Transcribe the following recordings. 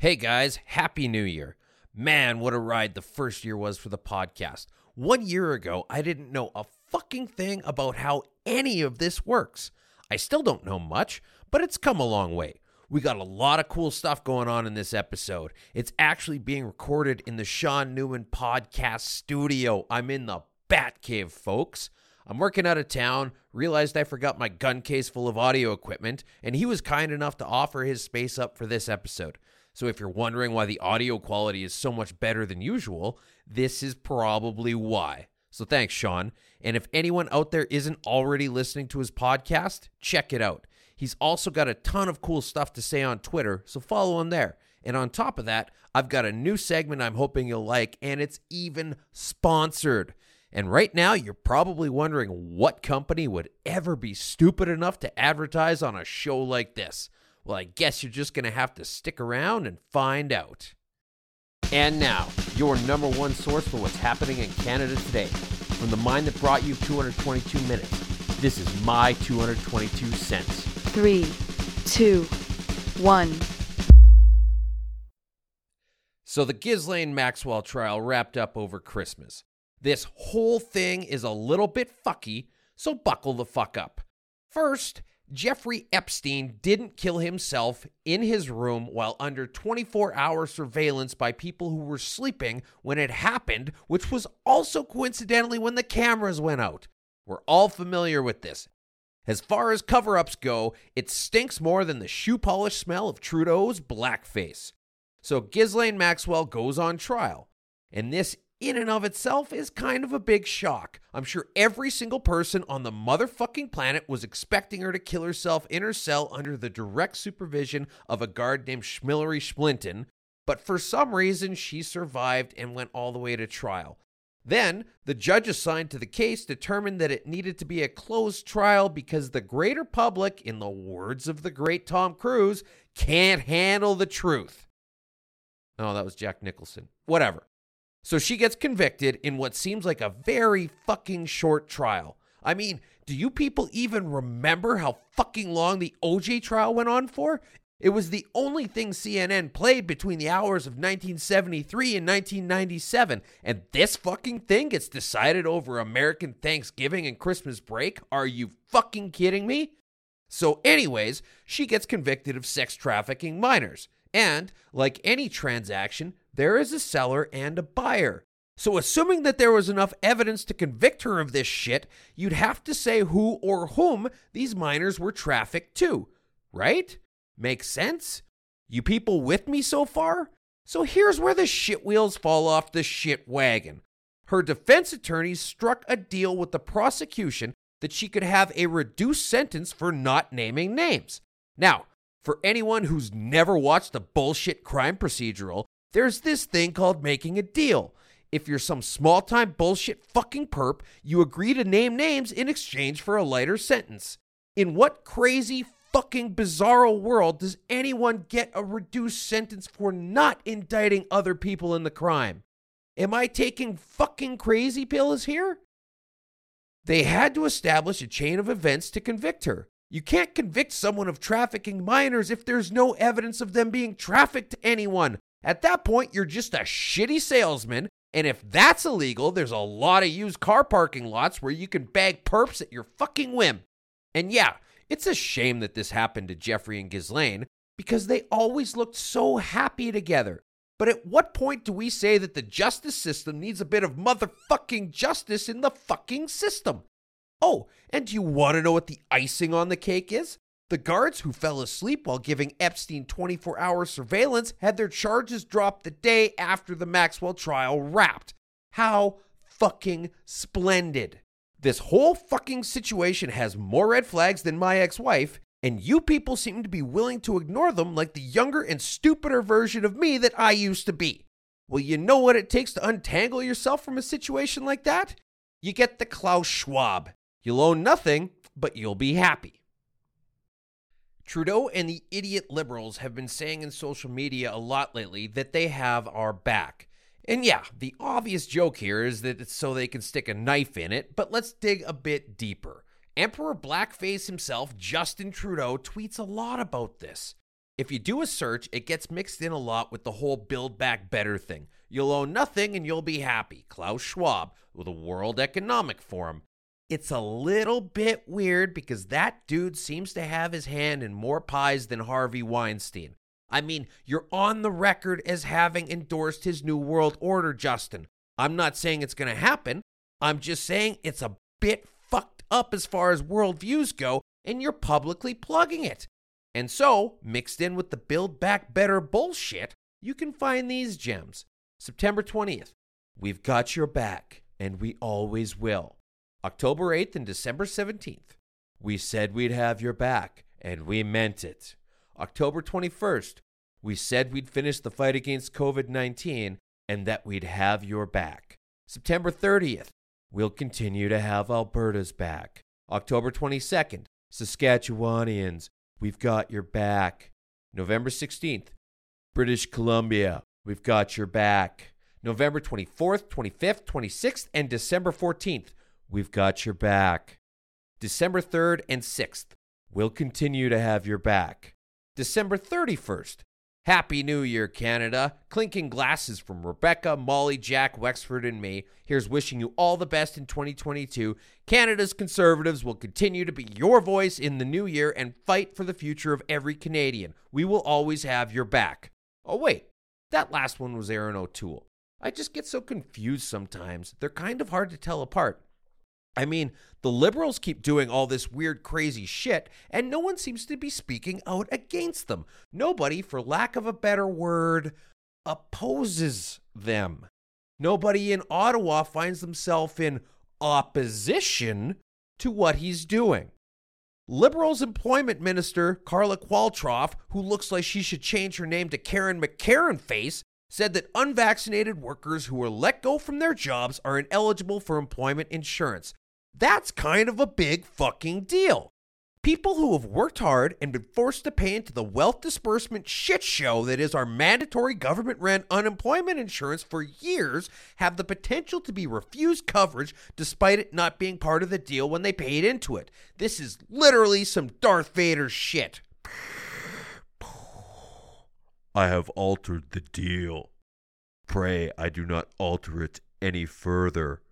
Hey guys, Happy New Year. Man, what a ride the first year was for the podcast. One year ago, I didn't know a fucking thing about how any of this works. I still don't know much, but it's come a long way. We got a lot of cool stuff going on in this episode. It's actually being recorded in the Shaun Newman podcast studio. I'm in the Bat Cave, folks. I'm working out of town, realized I forgot my gun case full of audio equipment, and he was kind enough to offer his space up for this episode. So if you're wondering why the audio quality is so much better than usual, this is probably why. So thanks, Shaun. And if anyone out there isn't already listening to his podcast, check it out. He's also got a ton of cool stuff to say on Twitter, so follow him there. And on top of that, I've got a new segment I'm hoping you'll like, and it's even sponsored. And right now, you're probably wondering what company would ever be stupid enough to advertise on a show like this. Well, I guess you're just going to have to stick around and find out. And now, your number one source for what's happening in Canada today. From the mind that brought you 222 minutes, this is my 222 cents. Three, two, one. So the Ghislaine Maxwell trial wrapped up over Christmas. This whole thing is a little bit fucky, so buckle the fuck up. First, Jeffrey Epstein didn't kill himself in his room while under 24 hour surveillance by people who were sleeping when it happened, which was also coincidentally when the cameras went out. We're all familiar with this. As far as cover ups go, it stinks more than the shoe polish smell of Trudeau's blackface. So Ghislaine Maxwell goes on trial. And this in and of itself is kind of a big shock. I'm sure every single person on the motherfucking planet was expecting her to kill herself in her cell under the direct supervision of a guard named Schmillery Splinton, but for some reason she survived and went all the way to trial. Then, the judge assigned to the case determined that it needed to be a closed trial because the greater public, in the words of the great Tom Cruise, can't handle the truth. Oh, that was Jack Nicholson. Whatever. So she gets convicted in what seems like a very fucking short trial. I mean, do you people even remember how fucking long the OJ trial went on for? It was the only thing CNN played between the hours of 1973 and 1997, and this fucking thing gets decided over American Thanksgiving and Christmas break? Are you fucking kidding me? So, anyways, she gets convicted of sex trafficking minors. And, like any transaction, there is a seller and a buyer. So, assuming that there was enough evidence to convict her of this shit, you'd have to say who or whom these minors were trafficked to, right? Makes sense? You people with me so far? So, here's where the shit wheels fall off the shit wagon. Her defense attorneys struck a deal with the prosecution that she could have a reduced sentence for not naming names. Now, for anyone who's never watched a bullshit crime procedural, there's this thing called making a deal. If you're some small time bullshit fucking perp, you agree to name names in exchange for a lighter sentence. In what crazy fucking bizarro world does anyone get a reduced sentence for not indicting other people in the crime? Am I taking fucking crazy pills here? They had to establish a chain of events to convict her. You can't convict someone of trafficking minors if there's no evidence of them being trafficked to anyone. At that point, you're just a shitty salesman. And if that's illegal, there's a lot of used car parking lots where you can bag perps at your fucking whim. And yeah, it's a shame that this happened to Jeffrey and Ghislaine because they always looked so happy together. But at what point do we say that the justice system needs a bit of motherfucking justice in the fucking system? Oh, and do you want to know what the icing on the cake is? The guards who fell asleep while giving Epstein 24 hour surveillance had their charges dropped the day after the Maxwell trial wrapped. How fucking splendid. This whole fucking situation has more red flags than my ex wife, and you people seem to be willing to ignore them like the younger and stupider version of me that I used to be. Well, you know what it takes to untangle yourself from a situation like that? You get the Klaus Schwab. You'll own nothing, but you'll be happy. Trudeau and the idiot liberals have been saying in social media a lot lately that they have our back. And yeah, the obvious joke here is that it's so they can stick a knife in it, but let's dig a bit deeper. Emperor Blackface himself, Justin Trudeau, tweets a lot about this. If you do a search, it gets mixed in a lot with the whole Build Back Better thing. You'll own nothing and you'll be happy. Klaus Schwab the World Economic Forum. It's a little bit weird because that dude seems to have his hand in more pies than Harvey Weinstein. I mean, you're on the record as having endorsed his New World Order, Justin. I'm not saying it's going to happen. I'm just saying it's a bit fucked up as far as worldviews go, and you're publicly plugging it. And so, mixed in with the Build Back Better bullshit, you can find these gems. September 20th, we've got your back, and we always will. October 8th and December 17th, we said we'd have your back, and we meant it. October 21st, we said we'd finish the fight against COVID 19 and that we'd have your back. September 30th, we'll continue to have Alberta's back. October 22nd, Saskatchewanians, we've got your back. November 16th, British Columbia, we've got your back. November 24th, 25th, 26th, and December 14th, we've got your back. December 3rd and 6th, we'll continue to have your back. December 31st, Happy New Year, Canada. Clinking glasses from Rebecca, Molly, Jack, Wexford, and me. Here's wishing you all the best in 2022. Canada's Conservatives will continue to be your voice in the new year and fight for the future of every Canadian. We will always have your back. Oh, wait, that last one was Erin O'Toole. I just get so confused sometimes. They're kind of hard to tell apart. I mean, the liberals keep doing all this weird, crazy shit, and no one seems to be speaking out against them. Nobody, for lack of a better word, opposes them. Nobody in Ottawa finds themselves in opposition to what he's doing. Liberals employment minister Carla Qualtrough, who looks like she should change her name to Karen McCarran face, said that unvaccinated workers who were let go from their jobs are ineligible for employment insurance. That's kind of a big fucking deal. People who have worked hard and been forced to pay into the wealth disbursement shit show that is our mandatory government rent unemployment insurance for years have the potential to be refused coverage despite it not being part of the deal when they paid into it. This is literally some Darth Vader shit. I have altered the deal. Pray I do not alter it any further.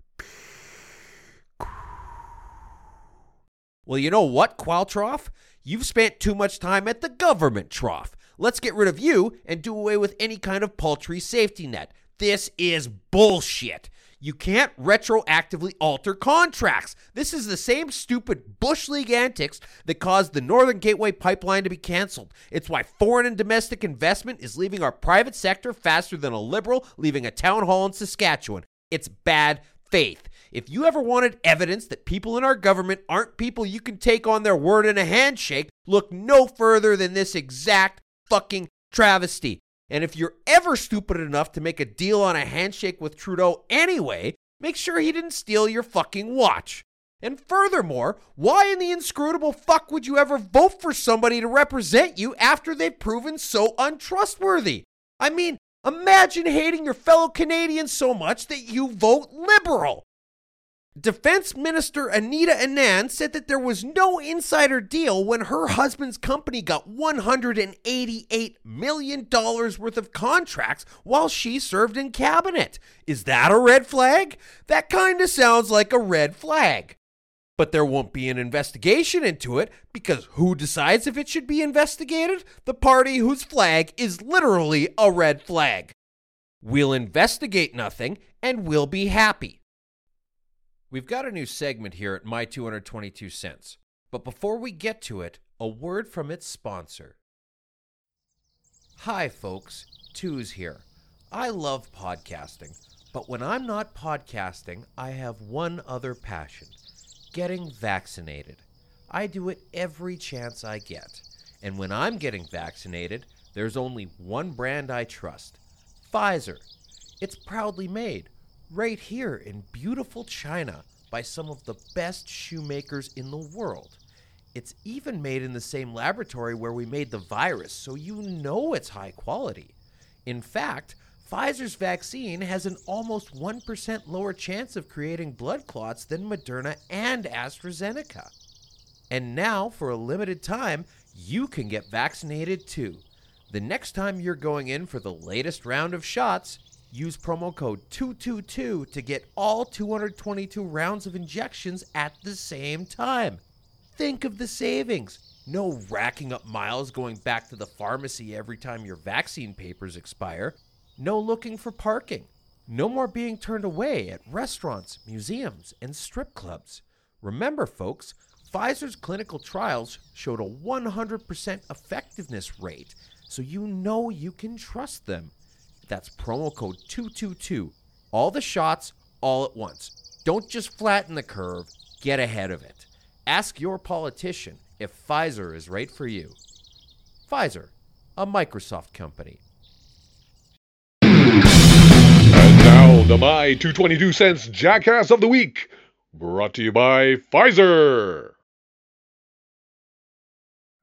Well, you know what, Qualtrough? You've spent too much time at the government trough. Let's get rid of you and do away with any kind of paltry safety net. This is bullshit. You can't retroactively alter contracts. This is the same stupid Bush League antics that caused the Northern Gateway pipeline to be canceled. It's why foreign and domestic investment is leaving our private sector faster than a liberal leaving a town hall in Saskatchewan. It's bad faith. If you ever wanted evidence that people in our government aren't people you can take on their word in a handshake, look no further than this exact fucking travesty. And if you're ever stupid enough to make a deal on a handshake with Trudeau anyway, make sure he didn't steal your fucking watch. And furthermore, why in the inscrutable fuck would you ever vote for somebody to represent you after they've proven so untrustworthy? I mean, imagine hating your fellow Canadians so much that you vote liberal. Defense Minister Anita Anand said that there was no insider deal when her husband's company got $188 million worth of contracts while she served in cabinet. Is that a red flag? That kind of sounds like a red flag. But there won't be an investigation into it because who decides if it should be investigated? The party whose flag is literally a red flag. We'll investigate nothing and we'll be happy. We've got a new segment here at My 222 Cents. But before we get to it, a word from its sponsor. Hi, folks. Two's here. I love podcasting, but when I'm not podcasting, I have one other passion getting vaccinated. I do it every chance I get. And when I'm getting vaccinated, there's only one brand I trust Pfizer. It's proudly made right here in beautiful China by some of the best shoemakers in the world. It's even made in the same laboratory where we made the virus, so you know it's high quality. In fact, Pfizer's vaccine has an almost 1% lower chance of creating blood clots than Moderna and AstraZeneca. And now, for a limited time, you can get vaccinated too. The next time you're going in for the latest round of shots, use promo code 222 to get all 222 rounds of injections at the same time. Think of the savings. No racking up miles going back to the pharmacy every time your vaccine papers expire. No looking for parking. No more being turned away at restaurants, museums, and strip clubs. Remember, folks, Pfizer's clinical trials showed a 100% effectiveness rate, so you know you can trust them. That's promo code 222. All the shots, all at once. Don't just flatten the curve, get ahead of it. Ask your politician if Pfizer is right for you. Pfizer, a Microsoft company. The My 222 Cents Jackass of the Week, brought to you by Pfizer.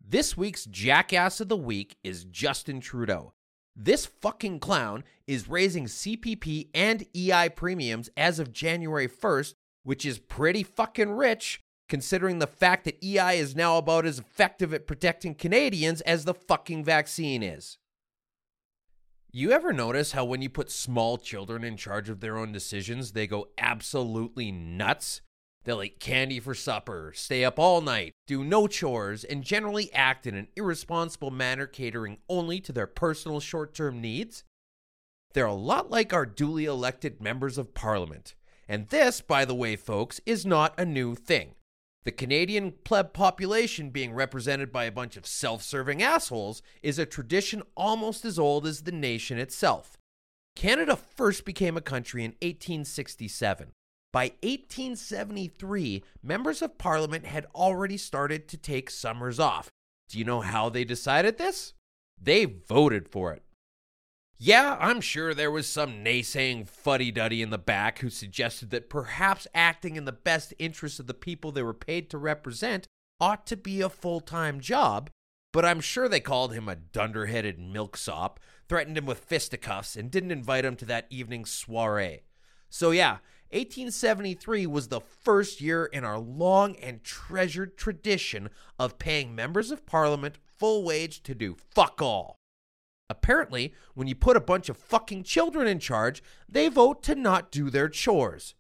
This week's Jackass of the Week is Justin Trudeau. This fucking clown is raising CPP and EI premiums as of January 1st, which is pretty fucking rich considering the fact that EI is now about as effective at protecting Canadians as the fucking vaccine is. You ever notice how when you put small children in charge of their own decisions, they go absolutely nuts? They'll eat candy for supper, stay up all night, do no chores, and generally act in an irresponsible manner catering only to their personal short term needs? They're a lot like our duly elected members of parliament. And this, by the way, folks, is not a new thing. The Canadian pleb population being represented by a bunch of self serving assholes is a tradition almost as old as the nation itself. Canada first became a country in 1867. By 1873, members of parliament had already started to take summers off. Do you know how they decided this? They voted for it. Yeah, I'm sure there was some naysaying fuddy duddy in the back who suggested that perhaps acting in the best interests of the people they were paid to represent ought to be a full time job, but I'm sure they called him a dunderheaded milksop, threatened him with fisticuffs, and didn't invite him to that evening's soiree. So, yeah, 1873 was the first year in our long and treasured tradition of paying members of parliament full wage to do fuck all. Apparently, when you put a bunch of fucking children in charge, they vote to not do their chores.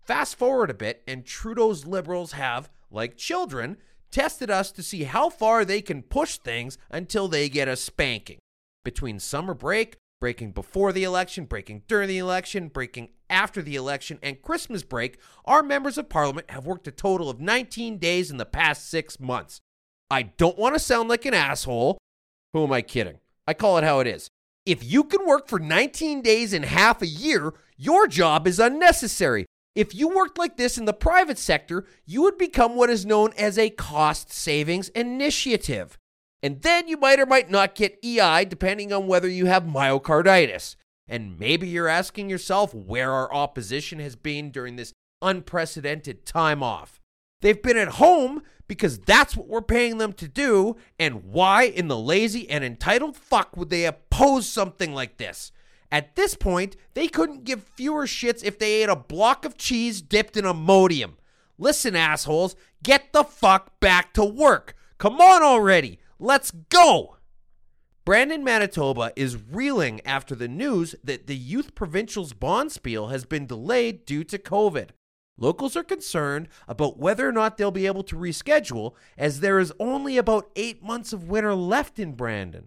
Fast forward a bit, and Trudeau's Liberals have, like children, tested us to see how far they can push things until they get a spanking. Between summer break, breaking before the election, breaking during the election, breaking after the election, and Christmas break, our members of parliament have worked a total of 19 days in the past six months. I don't want to sound like an asshole. Who am I kidding? I call it how it is. If you can work for 19 days in half a year, your job is unnecessary. If you worked like this in the private sector, you would become what is known as a cost savings initiative. And then you might or might not get EI depending on whether you have myocarditis. And maybe you're asking yourself where our opposition has been during this unprecedented time off. They've been at home because that's what we're paying them to do. And why in the lazy and entitled fuck would they oppose something like this? At this point, they couldn't give fewer shits if they ate a block of cheese dipped in Imodium. Listen, assholes, get the fuck back to work. Come on already. Let's go. Brandon, Manitoba is reeling after the news that the Youth Provincial's Bonspiel has been delayed due to COVID. Locals are concerned about whether or not they'll be able to reschedule, as there is only about eight months of winter left in Brandon.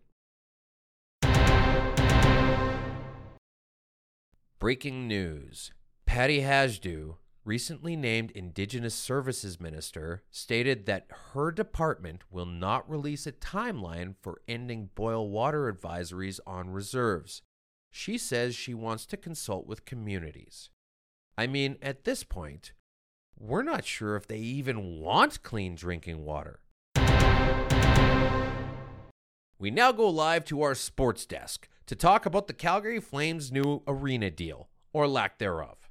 Breaking news Patty Hajdu, recently named Indigenous Services Minister, stated that her department will not release a timeline for ending boil water advisories on reserves. She says she wants to consult with communities. I mean, at this point, we're not sure if they even want clean drinking water. We now go live to our sports desk to talk about the Calgary Flames' new arena deal, or lack thereof.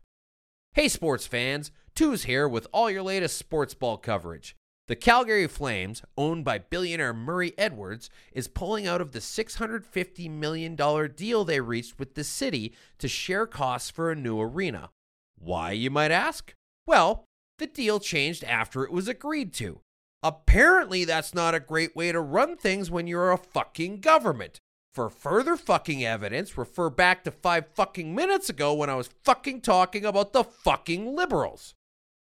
Hey, sports fans, Two's here with all your latest sports ball coverage. The Calgary Flames, owned by billionaire Murray Edwards, is pulling out of the $650 million deal they reached with the city to share costs for a new arena. Why, you might ask? Well, the deal changed after it was agreed to. Apparently, that's not a great way to run things when you're a fucking government. For further fucking evidence, refer back to five fucking minutes ago when I was fucking talking about the fucking liberals.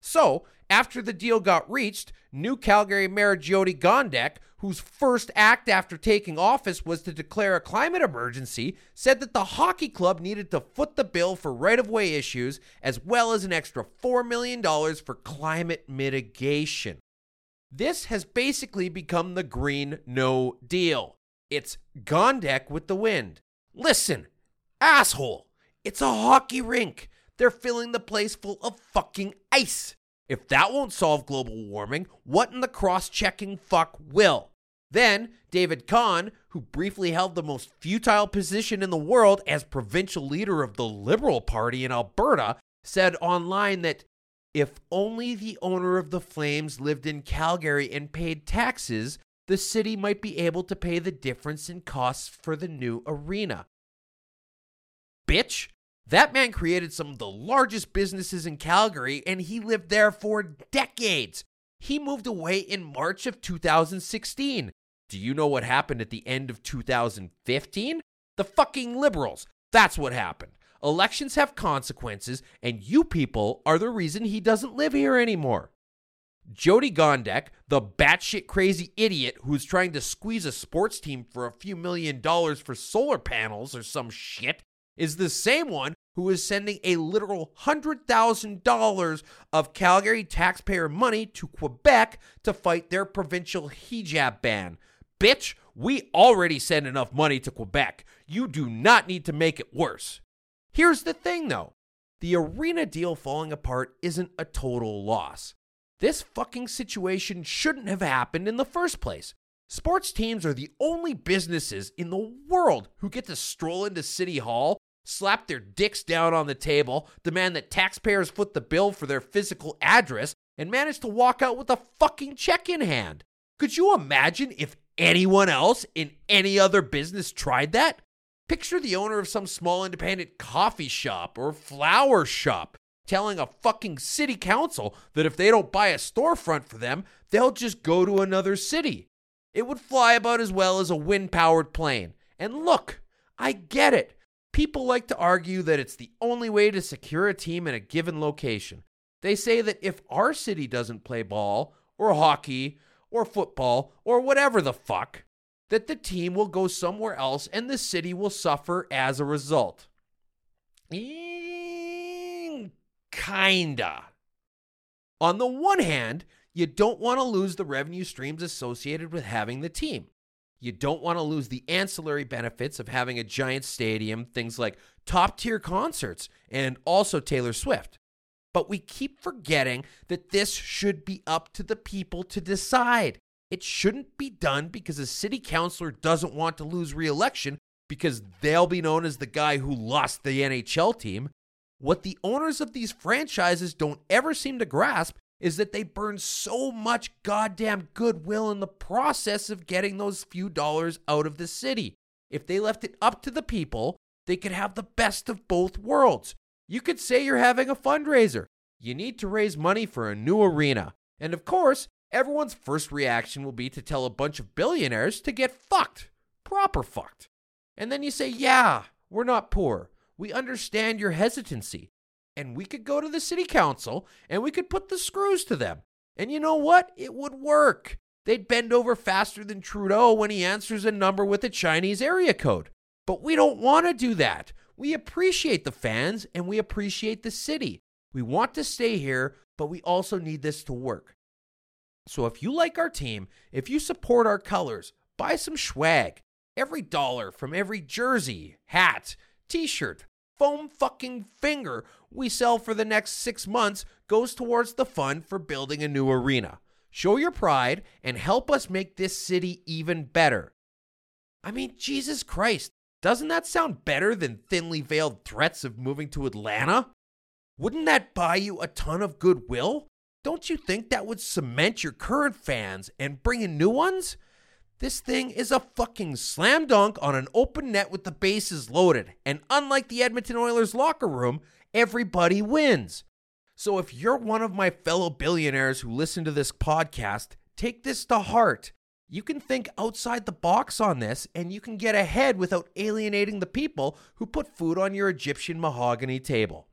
So, after the deal got reached, new Calgary Mayor Jyoti Gondek, whose first act after taking office was to declare a climate emergency, said that the hockey club needed to foot the bill for right of way issues as well as an extra $4 million for climate mitigation. This has basically become the Green No Deal. It's Gondek with the wind. Listen, asshole, it's a hockey rink. They're filling the place full of fucking ice. If that won't solve global warming, what in the cross checking fuck will? Then, David Khan, who briefly held the most futile position in the world as provincial leader of the Liberal Party in Alberta, said online that if only the owner of the Flames lived in Calgary and paid taxes, the city might be able to pay the difference in costs for the new arena. Bitch, that man created some of the largest businesses in Calgary and he lived there for decades. He moved away in March of 2016. Do you know what happened at the end of 2015? The fucking liberals. That's what happened. Elections have consequences, and you people are the reason he doesn't live here anymore. Jyoti Gondek, the batshit crazy idiot who's trying to squeeze a sports team for a few million dollars for solar panels or some shit, is the same one who is sending a literal $100,000 of Calgary taxpayer money to Quebec to fight their provincial hijab ban. Bitch, we already send enough money to Quebec. You do not need to make it worse. Here's the thing though the arena deal falling apart isn't a total loss. This fucking situation shouldn't have happened in the first place. Sports teams are the only businesses in the world who get to stroll into City Hall slap their dicks down on the table, demand that taxpayers foot the bill for their physical address, and manage to walk out with a fucking check in hand. Could you imagine if anyone else in any other business tried that? Picture the owner of some small independent coffee shop or flower shop telling a fucking city council that if they don't buy a storefront for them, they'll just go to another city. It would fly about as well as a wind powered plane. And look, I get it. People like to argue that it's the only way to secure a team in a given location. They say that if our city doesn't play ball, or hockey, or football, or whatever the fuck, that the team will go somewhere else and the city will suffer as a result. Kinda. On the one hand, you don't want to lose the revenue streams associated with having the team. You don't want to lose the ancillary benefits of having a giant stadium, things like top tier concerts, and also Taylor Swift. But we keep forgetting that this should be up to the people to decide. It shouldn't be done because a city councilor doesn't want to lose re election because they'll be known as the guy who lost the NHL team. What the owners of these franchises don't ever seem to grasp is that they burn so much goddamn goodwill in the process of getting those few dollars out of the city. If they left it up to the people, they could have the best of both worlds. You could say you're having a fundraiser. You need to raise money for a new arena. And of course, everyone's first reaction will be to tell a bunch of billionaires to get fucked. Proper fucked. And then you say, yeah, we're not poor. We understand your hesitancy and we could go to the city council and we could put the screws to them. And you know what? It would work. They'd bend over faster than Trudeau when he answers a number with a Chinese area code. But we don't want to do that. We appreciate the fans and we appreciate the city. We want to stay here, but we also need this to work. So if you like our team, if you support our colors, buy some swag. Every dollar from every jersey, hat, t shirt, foam fucking finger we sell for the next six months goes towards the fund for building a new arena. Show your pride and help us make this city even better. I mean, Jesus Christ, doesn't that sound better than thinly veiled threats of moving to Atlanta? Wouldn't that buy you a ton of goodwill? Don't you think that would cement your current fans and bring in new ones? This thing is a fucking slam dunk on an open net with the bases loaded. And unlike the Edmonton Oilers locker room, everybody wins. So if you're one of my fellow billionaires who listen to this podcast, take this to heart. You can think outside the box on this and you can get ahead without alienating the people who put food on your Egyptian mahogany table.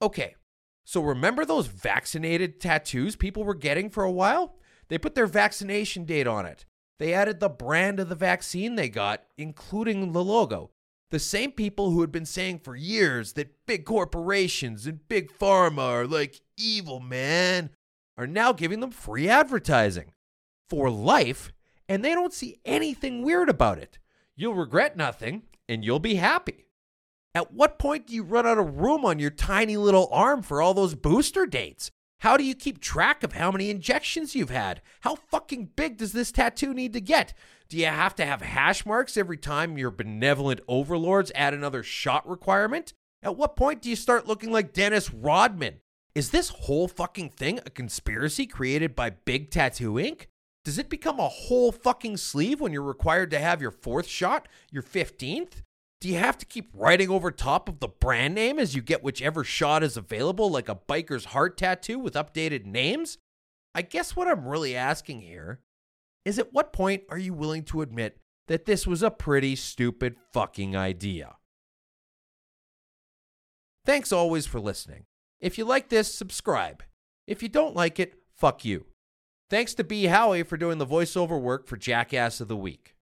Okay, so remember those vaccinated tattoos people were getting for a while? They put their vaccination date on it. They added the brand of the vaccine they got, including the logo. The same people who had been saying for years that big corporations and big pharma are like evil, man, are now giving them free advertising for life, and they don't see anything weird about it. You'll regret nothing, and you'll be happy. At what point do you run out of room on your tiny little arm for all those booster dates? How do you keep track of how many injections you've had? How fucking big does this tattoo need to get? Do you have to have hash marks every time your benevolent overlords add another shot requirement? At what point do you start looking like Dennis Rodman? Is this whole fucking thing a conspiracy created by Big Tattoo Inc.? Does it become a whole fucking sleeve when you're required to have your fourth shot, your 15th? Do you have to keep writing over top of the brand name as you get whichever shot is available, like a biker's heart tattoo with updated names? I guess what I'm really asking here is at what point are you willing to admit that this was a pretty stupid fucking idea? Thanks always for listening. If you like this, subscribe. If you don't like it, fuck you. Thanks to B. Howie for doing the voiceover work for Jackass of the Week.